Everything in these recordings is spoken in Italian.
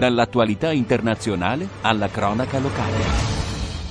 Dall'attualità internazionale alla cronaca locale.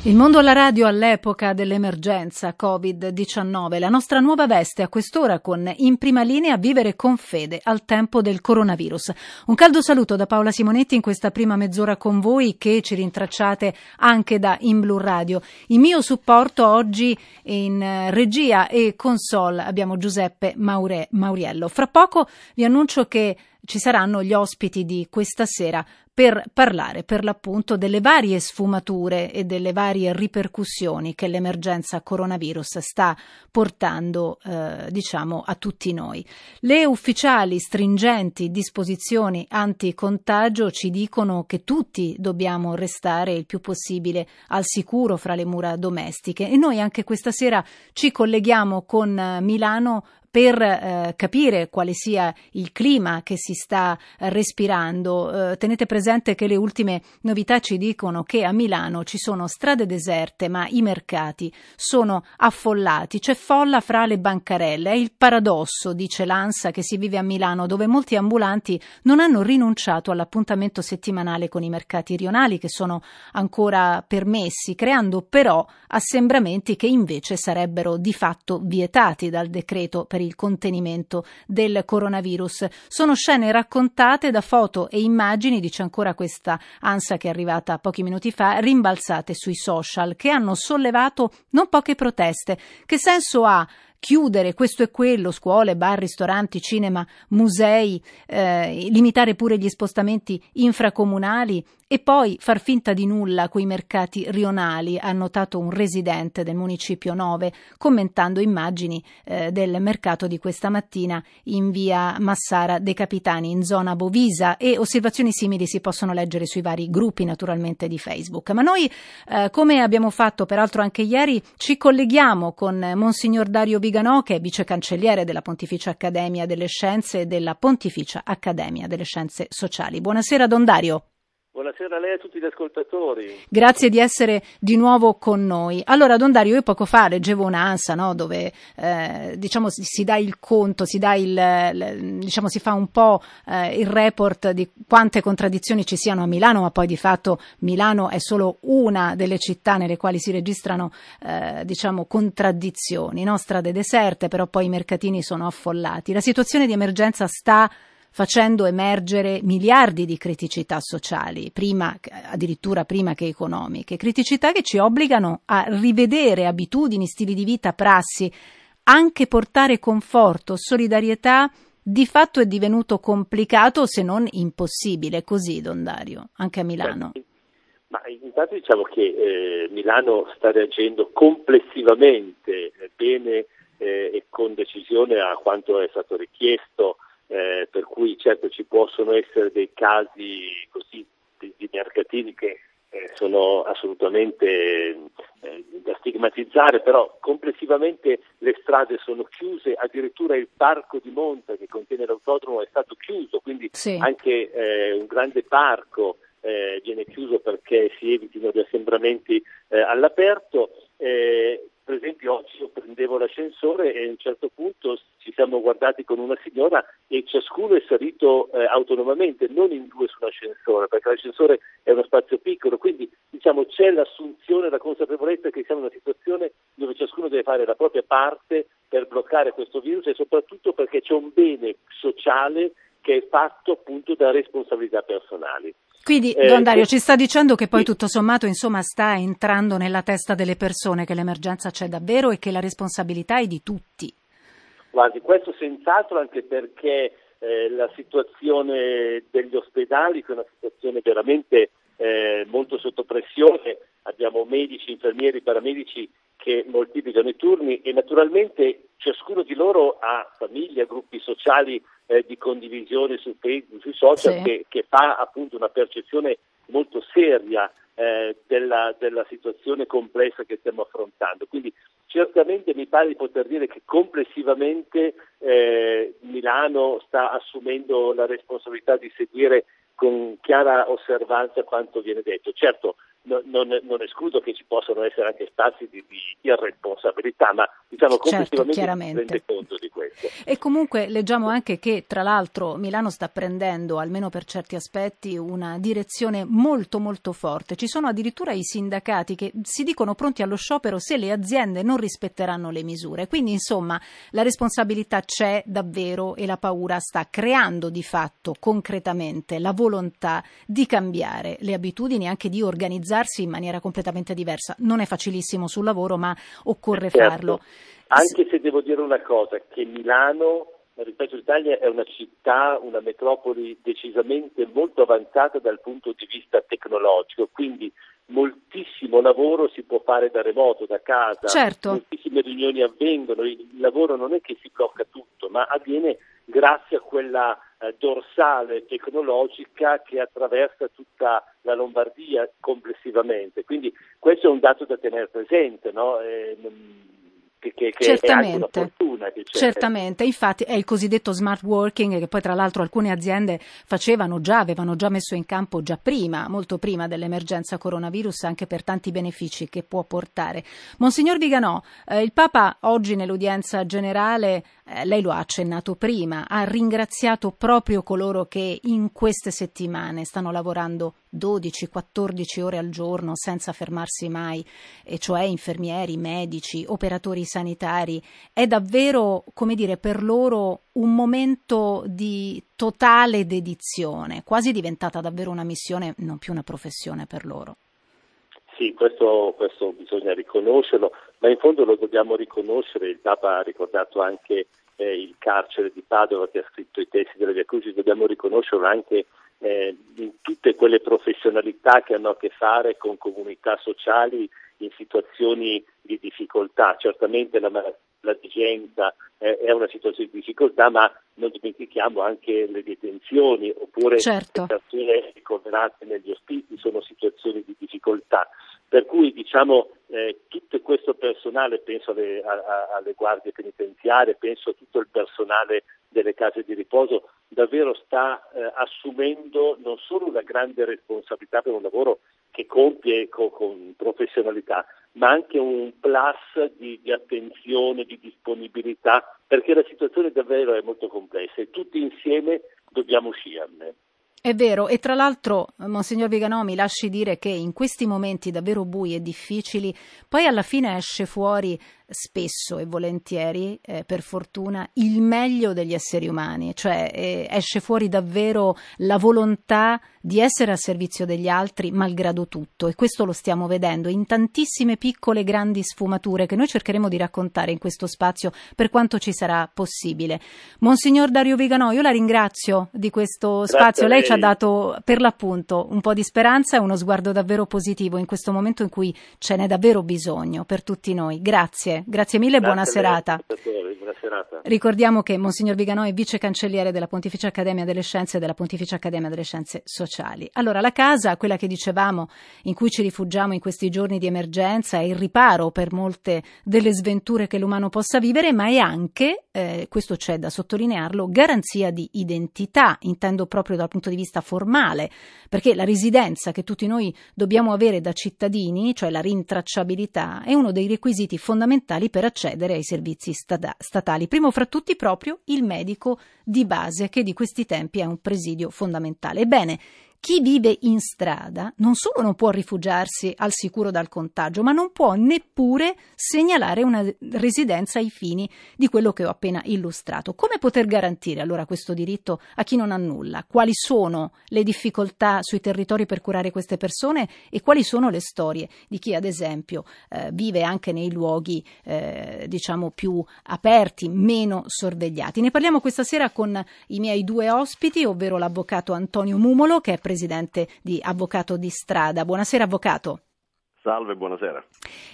Il mondo alla radio all'epoca dell'emergenza Covid-19, la nostra nuova veste a quest'ora con In prima linea Vivere con fede al tempo del coronavirus. Un caldo saluto da Paola Simonetti in questa prima mezz'ora con voi che ci rintracciate anche da In Blue Radio. Il mio supporto oggi in regia e console abbiamo Giuseppe Maure, Mauriello. Fra poco vi annuncio che ci saranno gli ospiti di questa sera per parlare per l'appunto delle varie sfumature e delle varie ripercussioni che l'emergenza coronavirus sta portando eh, diciamo a tutti noi. Le ufficiali stringenti disposizioni anticontagio ci dicono che tutti dobbiamo restare il più possibile al sicuro fra le mura domestiche e noi anche questa sera ci colleghiamo con Milano per eh, capire quale sia il clima che si sta eh, respirando. Eh, tenete presente che le ultime novità ci dicono che a Milano ci sono strade deserte, ma i mercati sono affollati. C'è folla fra le bancarelle. È il paradosso, dice l'ANSA, che si vive a Milano, dove molti ambulanti non hanno rinunciato all'appuntamento settimanale con i mercati rionali, che sono ancora permessi, creando però assembramenti che invece sarebbero di fatto vietati dal decreto per per il contenimento del coronavirus. Sono scene raccontate da foto e immagini, dice ancora questa ANSA che è arrivata pochi minuti fa, rimbalzate sui social, che hanno sollevato non poche proteste. Che senso ha chiudere questo e quello, scuole, bar, ristoranti, cinema, musei, eh, limitare pure gli spostamenti infracomunali e poi far finta di nulla quei mercati rionali, ha notato un residente del municipio 9 commentando immagini eh, del mercato di questa mattina in via Massara dei Capitani in zona Bovisa e osservazioni simili si possono leggere sui vari gruppi naturalmente di Facebook. Ma noi, eh, come abbiamo fatto peraltro anche ieri, ci colleghiamo con Monsignor Dario Viganò che è vice cancelliere della Pontificia Accademia delle Scienze e della Pontificia Accademia delle Scienze Sociali. Buonasera Don Dario. Buonasera a lei e a tutti gli ascoltatori. Grazie di essere di nuovo con noi. Allora, Don Dario, io poco fa leggevo un'ansa no, dove eh, diciamo, si dà il conto, si, dà il, diciamo, si fa un po' eh, il report di quante contraddizioni ci siano a Milano, ma poi di fatto Milano è solo una delle città nelle quali si registrano eh, diciamo, contraddizioni. No? Strade deserte, però poi i mercatini sono affollati. La situazione di emergenza sta facendo emergere miliardi di criticità sociali, prima, addirittura prima che economiche, criticità che ci obbligano a rivedere abitudini, stili di vita, prassi, anche portare conforto, solidarietà di fatto è divenuto complicato se non impossibile, così Don Dario, anche a Milano. Ma intanto diciamo che eh, Milano sta reagendo complessivamente eh, bene eh, e con decisione a quanto è stato richiesto eh, per cui certo ci possono essere dei casi così di, di mercatini che eh, sono assolutamente eh, da stigmatizzare, però complessivamente le strade sono chiuse, addirittura il parco di Monza che contiene l'autodromo è stato chiuso, quindi sì. anche eh, un grande parco eh, viene chiuso perché si evitino gli assembramenti eh, all'aperto. Per esempio oggi io prendevo l'ascensore e a un certo punto ci siamo guardati con una signora e ciascuno è salito eh, autonomamente, non in due su un ascensore, perché l'ascensore è uno spazio piccolo, quindi diciamo, c'è l'assunzione, la consapevolezza che siamo in una situazione dove ciascuno deve fare la propria parte per bloccare questo virus e soprattutto perché c'è un bene sociale che è fatto appunto da responsabilità personali. Quindi, eh, Don Dario, ci sta dicendo che poi tutto sommato insomma, sta entrando nella testa delle persone che l'emergenza c'è davvero e che la responsabilità è di tutti. Guardi, questo senz'altro anche perché eh, la situazione degli ospedali, che è una situazione veramente eh, molto sotto pressione, abbiamo medici, infermieri, paramedici che moltiplicano i turni e naturalmente ciascuno di loro ha famiglia, gruppi sociali eh, di condivisione su Facebook, sui social, sì. che, che, fa appunto una percezione molto seria eh, della, della, situazione complessa che stiamo affrontando. Quindi certamente mi pare di poter dire che complessivamente eh, Milano sta assumendo la responsabilità di seguire con chiara osservanza quanto viene detto. Certo, non, non, non, escludo che ci possano essere anche spazi di, di irresponsabilità, ma diciamo certo, complessivamente si rende conto di questo. E comunque leggiamo anche che tra l'altro Milano sta prendendo, almeno per certi aspetti, una direzione molto molto forte. Ci sono addirittura i sindacati che si dicono pronti allo sciopero se le aziende non rispetteranno le misure. Quindi insomma la responsabilità c'è davvero e la paura sta creando di fatto concretamente la volontà di cambiare le abitudini anche di organizzare organizzarsi in maniera completamente diversa. Non è facilissimo sul lavoro, ma occorre certo. farlo. Anche se devo dire una cosa, che Milano ripeto, l'Italia è una città, una metropoli decisamente molto avanzata dal punto di vista tecnologico, quindi moltissimo lavoro si può fare da remoto, da casa, certo. moltissime riunioni avvengono, il lavoro non è che si blocca tutto, ma avviene grazie a quella eh, dorsale tecnologica che attraversa tutta la Lombardia complessivamente. Quindi questo è un dato da tenere presente, no? eh, che, che, certamente, che certamente, infatti è il cosiddetto smart working che poi tra l'altro alcune aziende facevano già, avevano già messo in campo già prima, molto prima dell'emergenza coronavirus, anche per tanti benefici che può portare. Monsignor Viganò, eh, il Papa oggi nell'udienza generale, eh, lei lo ha accennato prima, ha ringraziato proprio coloro che in queste settimane stanno lavorando 12-14 ore al giorno senza fermarsi mai, e cioè infermieri, medici, operatori sanitari, è davvero, come dire, per loro un momento di totale dedizione, quasi diventata davvero una missione, non più una professione per loro. Sì, questo, questo bisogna riconoscerlo, ma in fondo lo dobbiamo riconoscere, il Papa ha ricordato anche eh, il carcere di Padova che ha scritto i testi delle Via Crucis, dobbiamo riconoscerlo anche eh, in tutte quelle professionalità che hanno a che fare con comunità sociali in situazioni di difficoltà. Certamente la, la digenza eh, è una situazione di difficoltà, ma non dimentichiamo anche le detenzioni oppure certo. le persone ricoverate negli ospiti sono situazioni di difficoltà. Per cui diciamo eh, tutto questo personale, penso alle, a, alle guardie penitenziarie, penso a tutto il personale delle case di riposo, davvero sta eh, assumendo non solo una grande responsabilità per un lavoro che compie con, con professionalità, ma anche un plus di, di, attenzione, di disponibilità, perché la situazione davvero è molto complessa e tutti insieme dobbiamo uscirne. È vero, e tra l'altro, Monsignor Viganò, mi lasci dire che in questi momenti davvero bui e difficili, poi alla fine esce fuori spesso e volentieri, eh, per fortuna, il meglio degli esseri umani, cioè eh, esce fuori davvero la volontà di essere a servizio degli altri malgrado tutto e questo lo stiamo vedendo in tantissime piccole e grandi sfumature che noi cercheremo di raccontare in questo spazio per quanto ci sarà possibile. Monsignor Dario Viganò, io la ringrazio di questo Grazie spazio, lei ci ha dato per l'appunto un po' di speranza e uno sguardo davvero positivo in questo momento in cui ce n'è davvero bisogno per tutti noi. Grazie grazie, mille e buona serata. Buona serata. Ricordiamo che Monsignor Viganò è vice cancelliere della Pontificia Accademia delle Scienze e della Pontificia Accademia delle Scienze Sociali. Allora, la casa, quella che dicevamo, in cui ci rifugiamo in questi giorni di emergenza, è il riparo per molte delle sventure che l'umano possa vivere, ma è anche, eh, questo c'è da sottolinearlo, garanzia di identità, intendo proprio dal punto di vista formale, perché la residenza che tutti noi dobbiamo avere da cittadini, cioè la rintracciabilità, è uno dei requisiti fondamentali fondamentali per accedere ai servizi statali. Primo fra tutti proprio il medico di base, che di questi tempi è un presidio fondamentale. Ebbene, chi vive in strada non solo non può rifugiarsi al sicuro dal contagio, ma non può neppure segnalare una residenza ai fini di quello che ho appena illustrato. Come poter garantire allora questo diritto a chi non ha nulla? Quali sono le difficoltà sui territori per curare queste persone e quali sono le storie di chi, ad esempio, eh, vive anche nei luoghi, eh, diciamo, più aperti, meno sorvegliati? Ne parliamo questa sera con i miei due ospiti, ovvero l'avvocato Antonio Mumolo, che è presidente di Avvocato di Strada. Buonasera Avvocato. Salve, buonasera.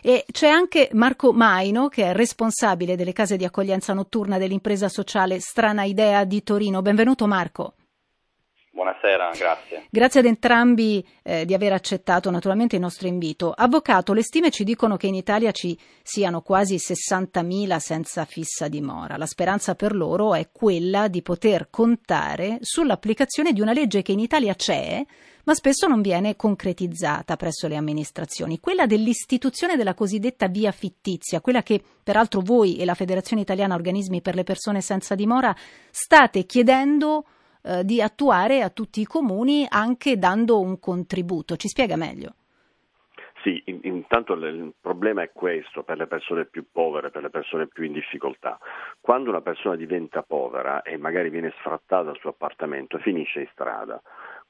E c'è anche Marco Maino, che è responsabile delle case di accoglienza notturna dell'impresa sociale Strana Idea di Torino. Benvenuto Marco. Buonasera, grazie. Grazie ad entrambi eh, di aver accettato naturalmente il nostro invito. Avvocato, le stime ci dicono che in Italia ci siano quasi 60.000 senza fissa dimora. La speranza per loro è quella di poter contare sull'applicazione di una legge che in Italia c'è, ma spesso non viene concretizzata presso le amministrazioni, quella dell'istituzione della cosiddetta via fittizia, quella che peraltro voi e la Federazione Italiana Organismi per le Persone Senza Dimora state chiedendo eh, di attuare a tutti i comuni anche dando un contributo. Ci spiega meglio? Sì, in, intanto il problema è questo per le persone più povere, per le persone più in difficoltà. Quando una persona diventa povera e magari viene sfrattata dal suo appartamento, finisce in strada.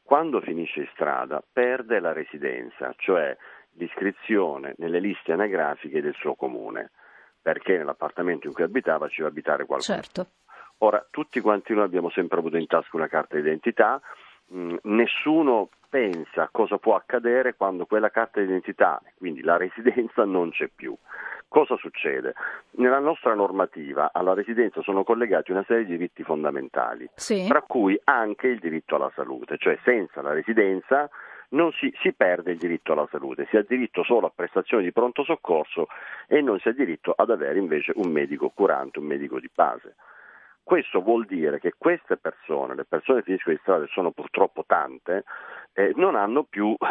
Quando finisce in strada perde la residenza, cioè l'iscrizione nelle liste anagrafiche del suo comune, perché nell'appartamento in cui abitava ci va abitare qualcuno. Certo. Ora, tutti quanti noi abbiamo sempre avuto in tasca una carta d'identità, mh, nessuno pensa cosa può accadere quando quella carta d'identità, quindi la residenza, non c'è più. Cosa succede? Nella nostra normativa alla residenza sono collegati una serie di diritti fondamentali, sì. tra cui anche il diritto alla salute, cioè senza la residenza non si, si, perde il diritto alla salute, si ha diritto solo a prestazioni di pronto soccorso e non si ha diritto ad avere invece un medico curante, un medico di base. Questo vuol dire che queste persone, le persone che finiscono di strada, sono purtroppo tante, eh, non hanno più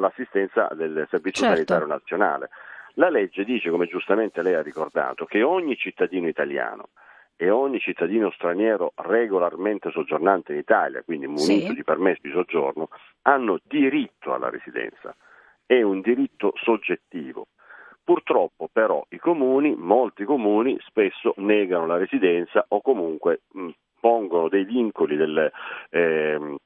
l'assistenza del Servizio certo. Sanitario Nazionale. La legge dice, come giustamente lei ha ricordato, che ogni cittadino italiano e ogni cittadino straniero regolarmente soggiornante in Italia, quindi munito Sì. di permesso di soggiorno, hanno diritto alla residenza. È un diritto soggettivo. Purtroppo però i comuni, molti comuni, spesso negano la residenza o comunque mh, pongono dei vincoli, delle, ehm, im-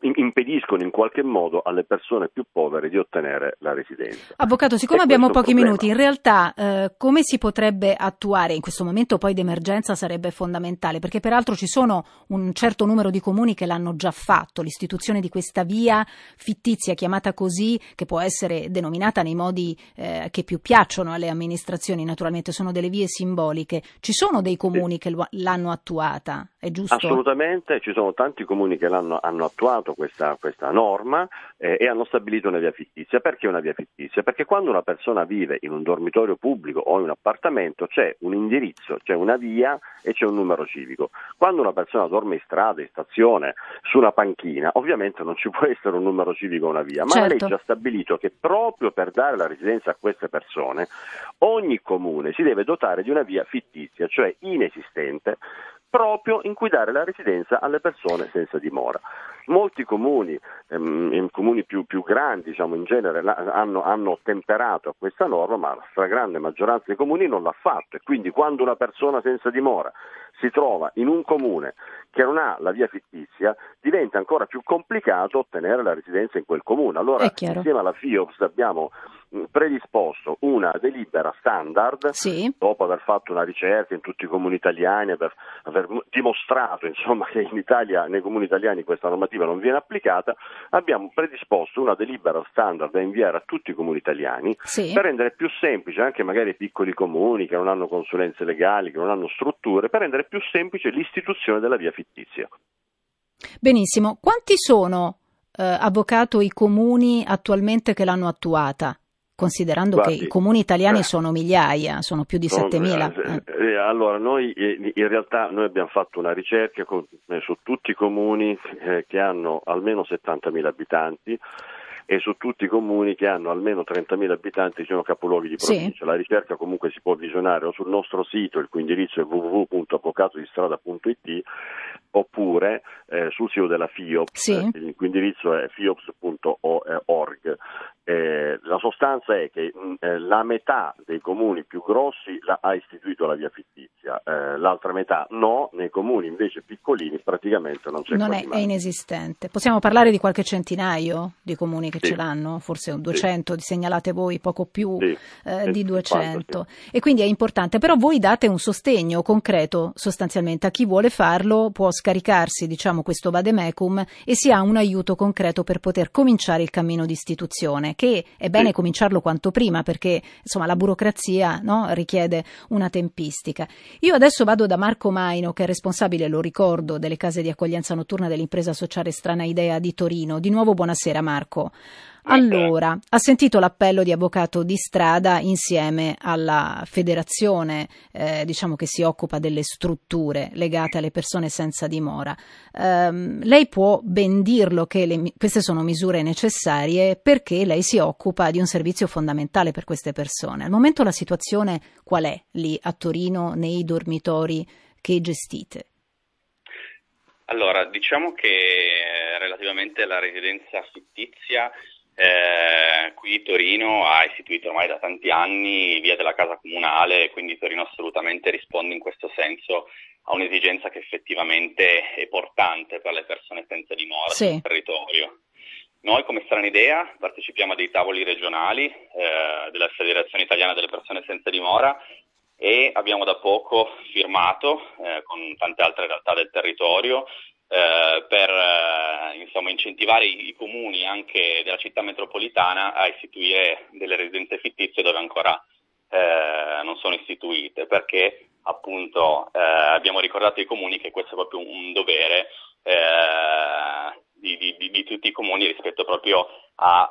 impediscono in qualche modo alle persone più povere di ottenere la residenza. Avvocato, siccome E abbiamo pochi minuti, in realtà eh, come si potrebbe attuare in questo momento poi d'emergenza sarebbe fondamentale, perché peraltro ci sono un certo numero di comuni che l'hanno già fatto, l'istituzione di questa via fittizia chiamata così, che può essere denominata nei modi eh, che più piacciono alle amministrazioni, naturalmente sono delle vie simboliche. Ci sono dei comuni che lo- l'hanno attuata, è giusto? Assolutamente, ci sono tanti comuni che l'hanno, hanno questa, questa norma eh, e hanno stabilito una via fittizia. Perché una via fittizia? Perché quando una persona vive in un dormitorio pubblico o in un appartamento c'è un indirizzo, c'è una via e c'è un numero civico. Quando una persona dorme in strada, in stazione, su una panchina, ovviamente non ci può essere un numero civico o una via, ma la Certo. legge ha stabilito che proprio per dare la residenza a queste persone ogni comune si deve dotare di una via fittizia, cioè inesistente, proprio in cui dare la residenza alle persone senza dimora. Molti comuni, ehm, comuni più, più grandi diciamo, in genere, hanno, hanno ottemperato a questa norma, ma la stragrande maggioranza dei comuni non l'ha fatto e quindi quando una persona senza dimora si trova in un comune che non ha la via fittizia, diventa ancora più complicato ottenere la residenza in quel comune. Allora, insieme alla FIOPS abbiamo predisposto una delibera standard Sì. dopo aver fatto una ricerca in tutti i comuni italiani, aver, aver dimostrato insomma, che in Italia, nei comuni italiani questa normativa non viene applicata, abbiamo predisposto una delibera standard da inviare a tutti i comuni italiani Sì. per rendere più semplice anche magari i piccoli comuni che non hanno consulenze legali, che non hanno strutture, per rendere più semplice l'istituzione della via fittizia. Benissimo. Quanti sono, eh, avvocato, i comuni attualmente che l'hanno attuata? Considerando Guardi, che i comuni italiani eh, sono migliaia, sono più di Non- 7.000. eh, Eh. eh, allora, noi eh, in realtà noi abbiamo fatto una ricerca con- eh, su tutti i comuni eh, che hanno almeno 70.000 abitanti e su tutti i comuni che hanno almeno 30.000 abitanti sono capoluoghi di Sì. provincia. La ricerca comunque si può visionare o sul nostro sito, il cui indirizzo è www.avvocatodistrada.it oppure eh, sul sito della FIOPS, Sì. eh, il cui indirizzo è fiops.org. Eh, la sostanza è che mh, eh, la metà dei comuni più grossi la- ha istituito la via fittizia, eh, l'altra metà no, nei comuni invece piccolini praticamente non c'è Non è, è inesistente. Possiamo parlare di qualche centinaio di comuni che Sì. ce l'hanno? Forse un 200, segnalate voi poco più Sì, eh, di 150, 200. E quindi è importante, però voi date un sostegno concreto sostanzialmente a chi vuole farlo, può scaricarsi diciamo questo vademecum e si ha un aiuto concreto per poter cominciare il cammino di istituzione, che è bene Sì. cominciarlo quanto prima perché insomma la burocrazia no, richiede una tempistica. Io adesso vado da Marco Maino, che è responsabile, lo ricordo, delle case di accoglienza notturna dell'impresa sociale Strana Idea di Torino. Di nuovo buonasera Marco. Allora, ha sentito l'appello di avvocato di strada insieme alla federazione, eh, diciamo che si occupa delle strutture legate alle persone senza dimora. Um, lei può ben dirlo che le, queste sono misure necessarie perché lei si occupa di un servizio fondamentale per queste persone. Al momento la situazione qual è lì a Torino nei dormitori che gestite? Allora, diciamo che eh, relativamente alla residenza fittizia eh, qui Torino ha istituito ormai da tanti anni via della casa comunale, quindi Torino assolutamente risponde in questo senso a un'esigenza che effettivamente è portante per le persone senza dimora sì. sul territorio. Noi come Strana Idea partecipiamo a dei tavoli regionali eh, della Federazione Italiana delle Persone Senza Dimora e abbiamo da poco firmato eh, con tante altre realtà del territorio eh, per eh, insomma, incentivare i, i, comuni anche della città metropolitana a istituire delle residenze fittizie dove ancora eh, non sono istituite, perché appunto eh, abbiamo ricordato ai comuni che questo è proprio un dovere eh, di, di, di, tutti i comuni rispetto proprio a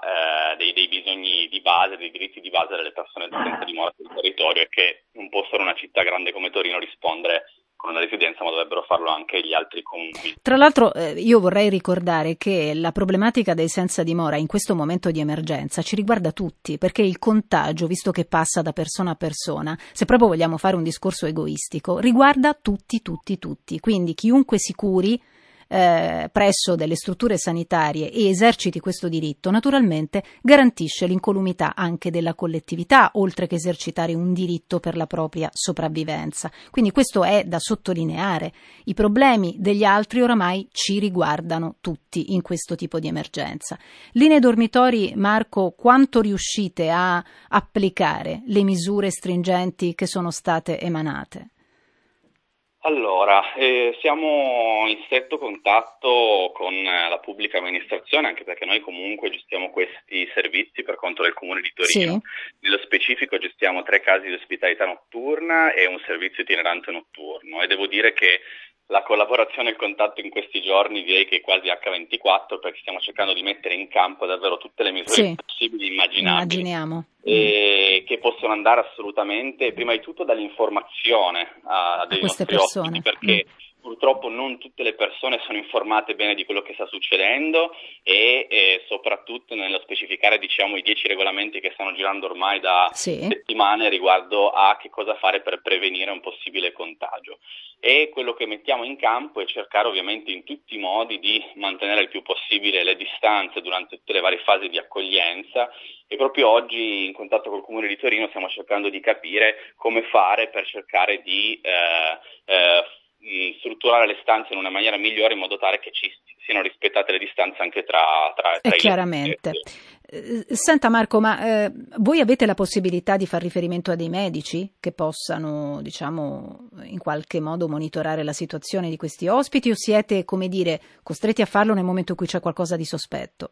dei, dei, bisogni di base, dei diritti di base delle persone senza dimora sul territorio e che non può solo una città grande come Torino rispondere con una residenza, ma dovrebbero farlo anche gli altri comuni. Tra l'altro eh, io vorrei ricordare che la problematica dei senza dimora in questo momento di emergenza ci riguarda tutti, perché il contagio, visto che passa da persona a persona, se proprio vogliamo fare un discorso egoistico, riguarda tutti, tutti, tutti. Quindi chiunque si curi eh, presso delle strutture sanitarie e eserciti questo diritto, naturalmente garantisce l'incolumità anche della collettività, oltre che esercitare un diritto per la propria sopravvivenza. Quindi questo è da sottolineare. I problemi degli altri oramai ci riguardano tutti in questo tipo di emergenza. Linee dormitori, Marco, quanto riuscite a applicare le misure stringenti che sono state emanate? Allora, eh, siamo in stretto contatto con eh, la pubblica amministrazione, anche perché noi comunque gestiamo questi servizi per conto del Comune di Torino. Sì. Nello specifico gestiamo tre casi di ospitalità notturna e un servizio itinerante notturno e devo dire che la collaborazione e il contatto in questi giorni direi che è quasi H24 perché stiamo cercando di mettere in campo davvero tutte le misure sì. possibili e immaginabili. Immaginiamo. E che possono andare assolutamente, prima di tutto, dall'informazione a, a dei a nostri persone. ospiti perché mm purtroppo non tutte le persone sono informate bene di quello che sta succedendo e, e soprattutto nello specificare diciamo, i dieci regolamenti che stanno girando ormai da sì. settimane riguardo a che cosa fare per prevenire un possibile contagio. E quello che mettiamo in campo è cercare ovviamente in tutti i modi di mantenere il più possibile le distanze durante tutte le varie fasi di accoglienza e proprio oggi in contatto col Comune di Torino stiamo cercando di capire come fare per cercare di eh, eh, strutturare le stanze in una maniera migliore in modo tale che ci siano rispettate le distanze anche tra, tra, tra e i chiaramente. Eh, senta Marco, ma eh, voi avete la possibilità di far riferimento a dei medici che possano, diciamo, in qualche modo monitorare la situazione di questi ospiti o siete, come dire, costretti a farlo nel momento in cui c'è qualcosa di sospetto?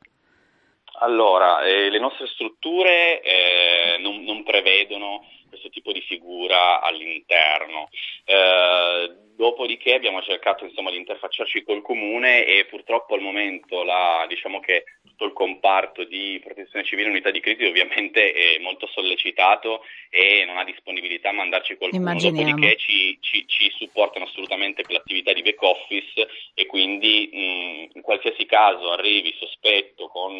Allora, eh, le nostre strutture eh, non, non, prevedono questo tipo di figura all'interno. Eh, dopodiché abbiamo cercato insomma, di interfacciarci col comune e purtroppo al momento la, diciamo che tutto il comparto di protezione civile e unità di crisi ovviamente è molto sollecitato e non ha disponibilità a mandarci qualcuno, dopodiché ci, ci, ci, supportano assolutamente per l'attività di back office e quindi mh, in qualsiasi caso arrivi sospetto con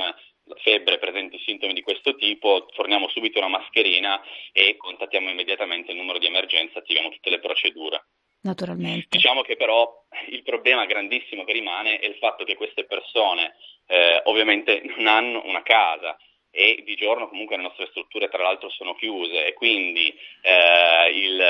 febbre, presenti sintomi di questo tipo, forniamo subito una mascherina e contattiamo immediatamente il numero di emergenza, attiviamo tutte le procedure. Naturalmente. Diciamo che però il problema grandissimo che rimane è il fatto che queste persone eh, ovviamente non hanno una casa, e di giorno comunque le nostre strutture tra l'altro sono chiuse. E quindi eh, il,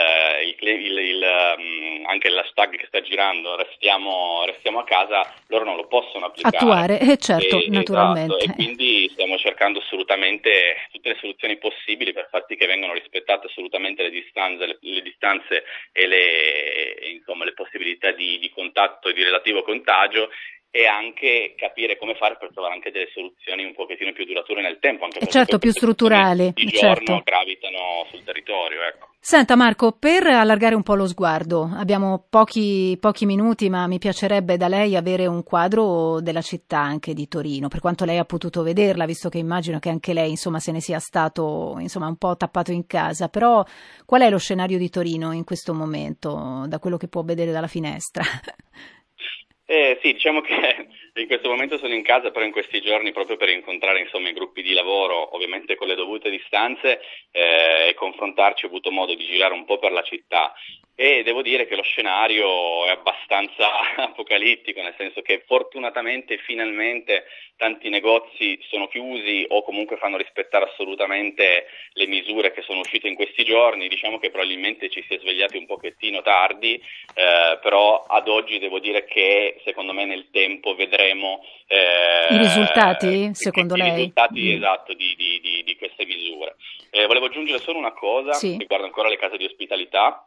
il, il, mm, anche l'hashtag che sta girando restiamo, restiamo, a casa loro non lo possono applicare. Attuare, eh, certo, e, naturalmente. esatto, e quindi stiamo cercando assolutamente tutte le soluzioni possibili per far sì che vengano rispettate assolutamente le distanze, le, le distanze e le, insomma, le possibilità di, di contatto e di relativo contagio e anche capire come fare per trovare anche delle soluzioni un pochettino più durature nel tempo, anche certo, più strutturali, di certo. giorno gravitano sul territorio, ecco. Senta Marco, per allargare un po' lo sguardo, abbiamo pochi, pochi, minuti, ma mi piacerebbe da lei avere un quadro della città anche di Torino, per quanto lei ha potuto vederla, visto che immagino che anche lei insomma, se ne sia stato insomma, un po' tappato in casa. Però qual è lo scenario di Torino in questo momento, da quello che può vedere dalla finestra? Eh, sì, diciamo che in questo momento sono in casa, però in questi giorni proprio per incontrare insomma, i gruppi di lavoro, ovviamente con le dovute distanze, eh, e confrontarci ho avuto modo di girare un po' per la città e devo dire che lo scenario è abbastanza apocalittico, nel senso che fortunatamente finalmente tanti negozi sono chiusi o comunque fanno rispettare assolutamente le misure che sono uscite in questi giorni, diciamo che probabilmente ci si è svegliati un pochettino tardi, eh, però ad oggi devo dire che secondo me nel tempo vedremo eh, i risultati, secondo i, lei? I risultati mm. esatto di, di, di, di, queste misure. Eh, volevo aggiungere solo una cosa sì. riguardo ancora le case di ospitalità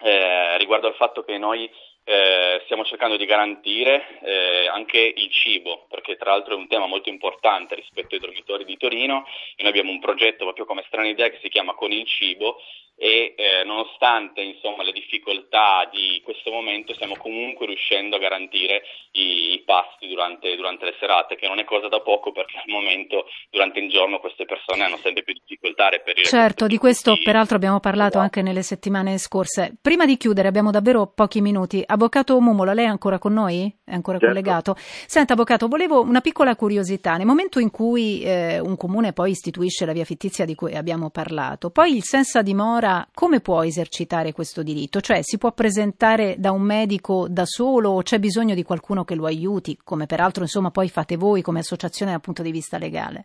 eh, riguardo al fatto che noi eh, stiamo cercando di garantire eh, anche il cibo, perché tra l'altro è un tema molto importante rispetto ai dormitori di Torino e noi abbiamo un progetto proprio come strana idea che si chiama Con il cibo e eh, nonostante insomma, le difficoltà di questo momento stiamo comunque riuscendo a garantire i, i pasti durante, durante, le serate, che non è cosa da poco perché al momento durante il giorno queste persone hanno sempre più difficoltà a reperire. Certo, di questo di... peraltro abbiamo parlato anche nelle settimane scorse. Prima di chiudere abbiamo davvero pochi minuti. Avvocato Mumola, lei è ancora con noi? È ancora certo. collegato? Senta, Avvocato, volevo una piccola curiosità. Nel momento in cui eh, un comune poi istituisce la via fittizia di cui abbiamo parlato, poi il senza dimora allora, come può esercitare questo diritto? Cioè, si può presentare da un medico da solo o c'è bisogno di qualcuno che lo aiuti, come peraltro insomma poi fate voi come associazione dal punto di vista legale?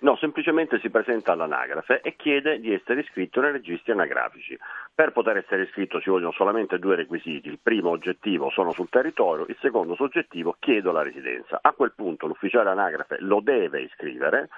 No, semplicemente si presenta all'anagrafe e chiede di essere iscritto nei registri anagrafici. Per poter essere iscritto ci vogliono solamente due requisiti. Il primo oggettivo sono sul territorio, il secondo soggettivo chiedo la residenza. A quel punto l'ufficiale anagrafe lo deve iscrivere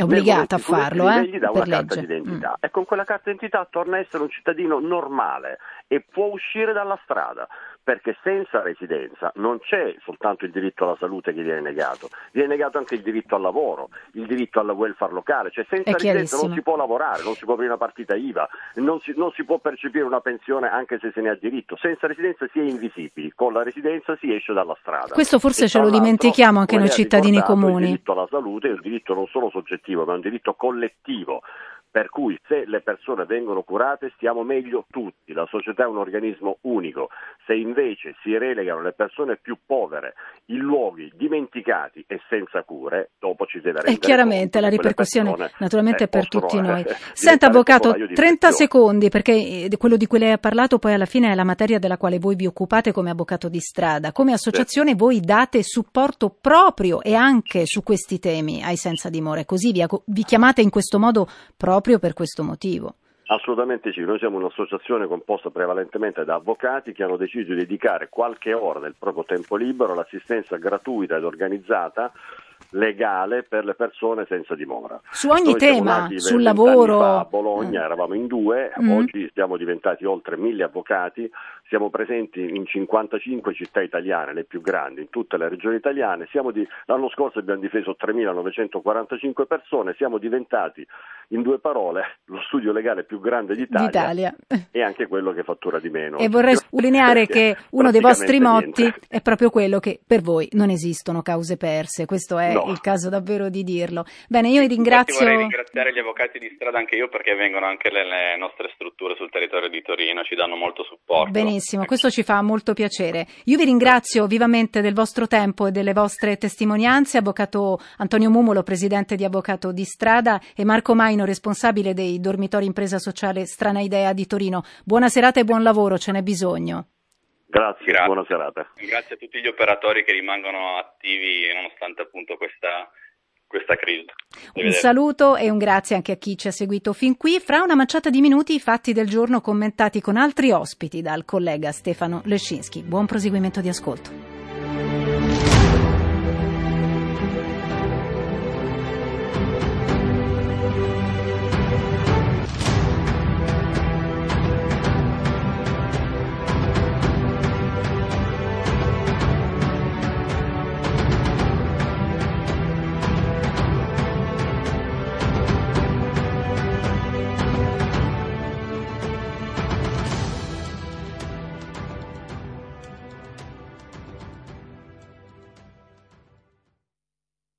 è obbligata a farlo, eh? gli dà una carta d'identità mm. e con quella carta d'identità torna a essere un cittadino normale e può uscire dalla strada perché senza residenza non c'è soltanto il diritto alla salute che viene negato, viene negato anche il diritto al lavoro, il diritto al welfare locale, cioè senza residenza non si può lavorare, non si può aprire una partita IVA, non si, non si, può percepire una pensione anche se se ne ha diritto, senza residenza si è invisibili, con la residenza si esce dalla strada. Questo forse e ce lo dimentichiamo anche noi cittadini comuni. Il diritto alla salute è un diritto non solo soggettivo ma è un diritto collettivo per cui se le persone vengono curate stiamo meglio tutti, la società è un organismo unico, se invece si relegano le persone più povere in luoghi dimenticati e senza cure, dopo ci deve rendere E chiaramente la ripercussione naturalmente è per tutti noi. Senta Avvocato, 30 secondi perché eh, quello di cui lei ha parlato poi alla fine è la materia della quale voi vi occupate come avvocato di strada. Come associazione voi date supporto proprio e anche su questi temi ai senza dimora, così vi, vi chiamate in questo modo proprio proprio per questo motivo. Assolutamente sì, noi siamo un'associazione composta prevalentemente da avvocati che hanno deciso di dedicare qualche ora del proprio tempo libero all'assistenza gratuita ed organizzata legale per le persone senza dimora. Su ogni Noi tema, sul lavoro. a Bologna mm. eravamo in due, mm. oggi siamo diventati oltre mille avvocati, siamo presenti in 55 città italiane, le più grandi, in tutte le regioni italiane. Di, l'anno scorso abbiamo difeso 3.945 persone, siamo diventati, in due parole, lo studio legale più grande d'Italia, d'Italia. e anche quello che fattura di meno. E vorrei sottolineare che uno dei vostri motti niente. è proprio quello che per voi non esistono cause perse. Questo è no. il caso davvero di dirlo. Bene, io ringrazio. Vorrei ringraziare gli avvocati di strada anche io perché vengono anche le, le nostre strutture sul territorio di Torino, ci danno molto supporto. Benissimo, questo ci fa molto piacere. Io vi ringrazio vivamente del vostro tempo e delle vostre testimonianze, avvocato Antonio Mumolo, presidente di Avvocato di Strada e Marco Maino, responsabile dei dormitori impresa sociale Strana Idea di Torino. Buona serata e buon lavoro, ce n'è bisogno. Grazie, Grazie, buona serata. Grazie a tutti gli operatori che rimangono attivi nonostante appunto questa, questa crisi. Un saluto e un grazie anche a chi ci ha seguito fin qui. Fra una manciata di minuti i fatti del giorno commentati con altri ospiti dal collega Stefano Lescinski. Buon proseguimento di ascolto.